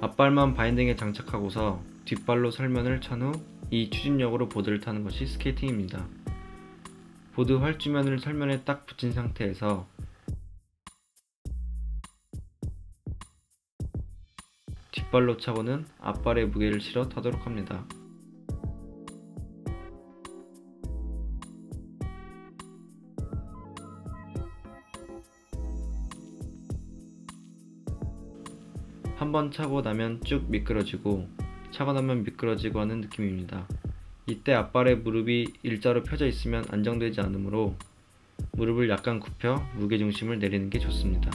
앞발만 바인딩에 장착하고서 뒷발로 설면을 찬 후 이 추진력으로 보드를 타는 것이 스케이팅입니다. 보드 활주면을 설면에 딱 붙인 상태에서 뒷발로 차고는 앞발에 무게를 실어 타도록 합니다. 한 번 차고 나면 쭉 미끄러지고 차고 나면 미끄러지고 하는 느낌입니다. 이때 앞발의 무릎이 일자로 펴져 있으면 안정되지 않으므로 무릎을 약간 굽혀 무게중심을 내리는 게 좋습니다.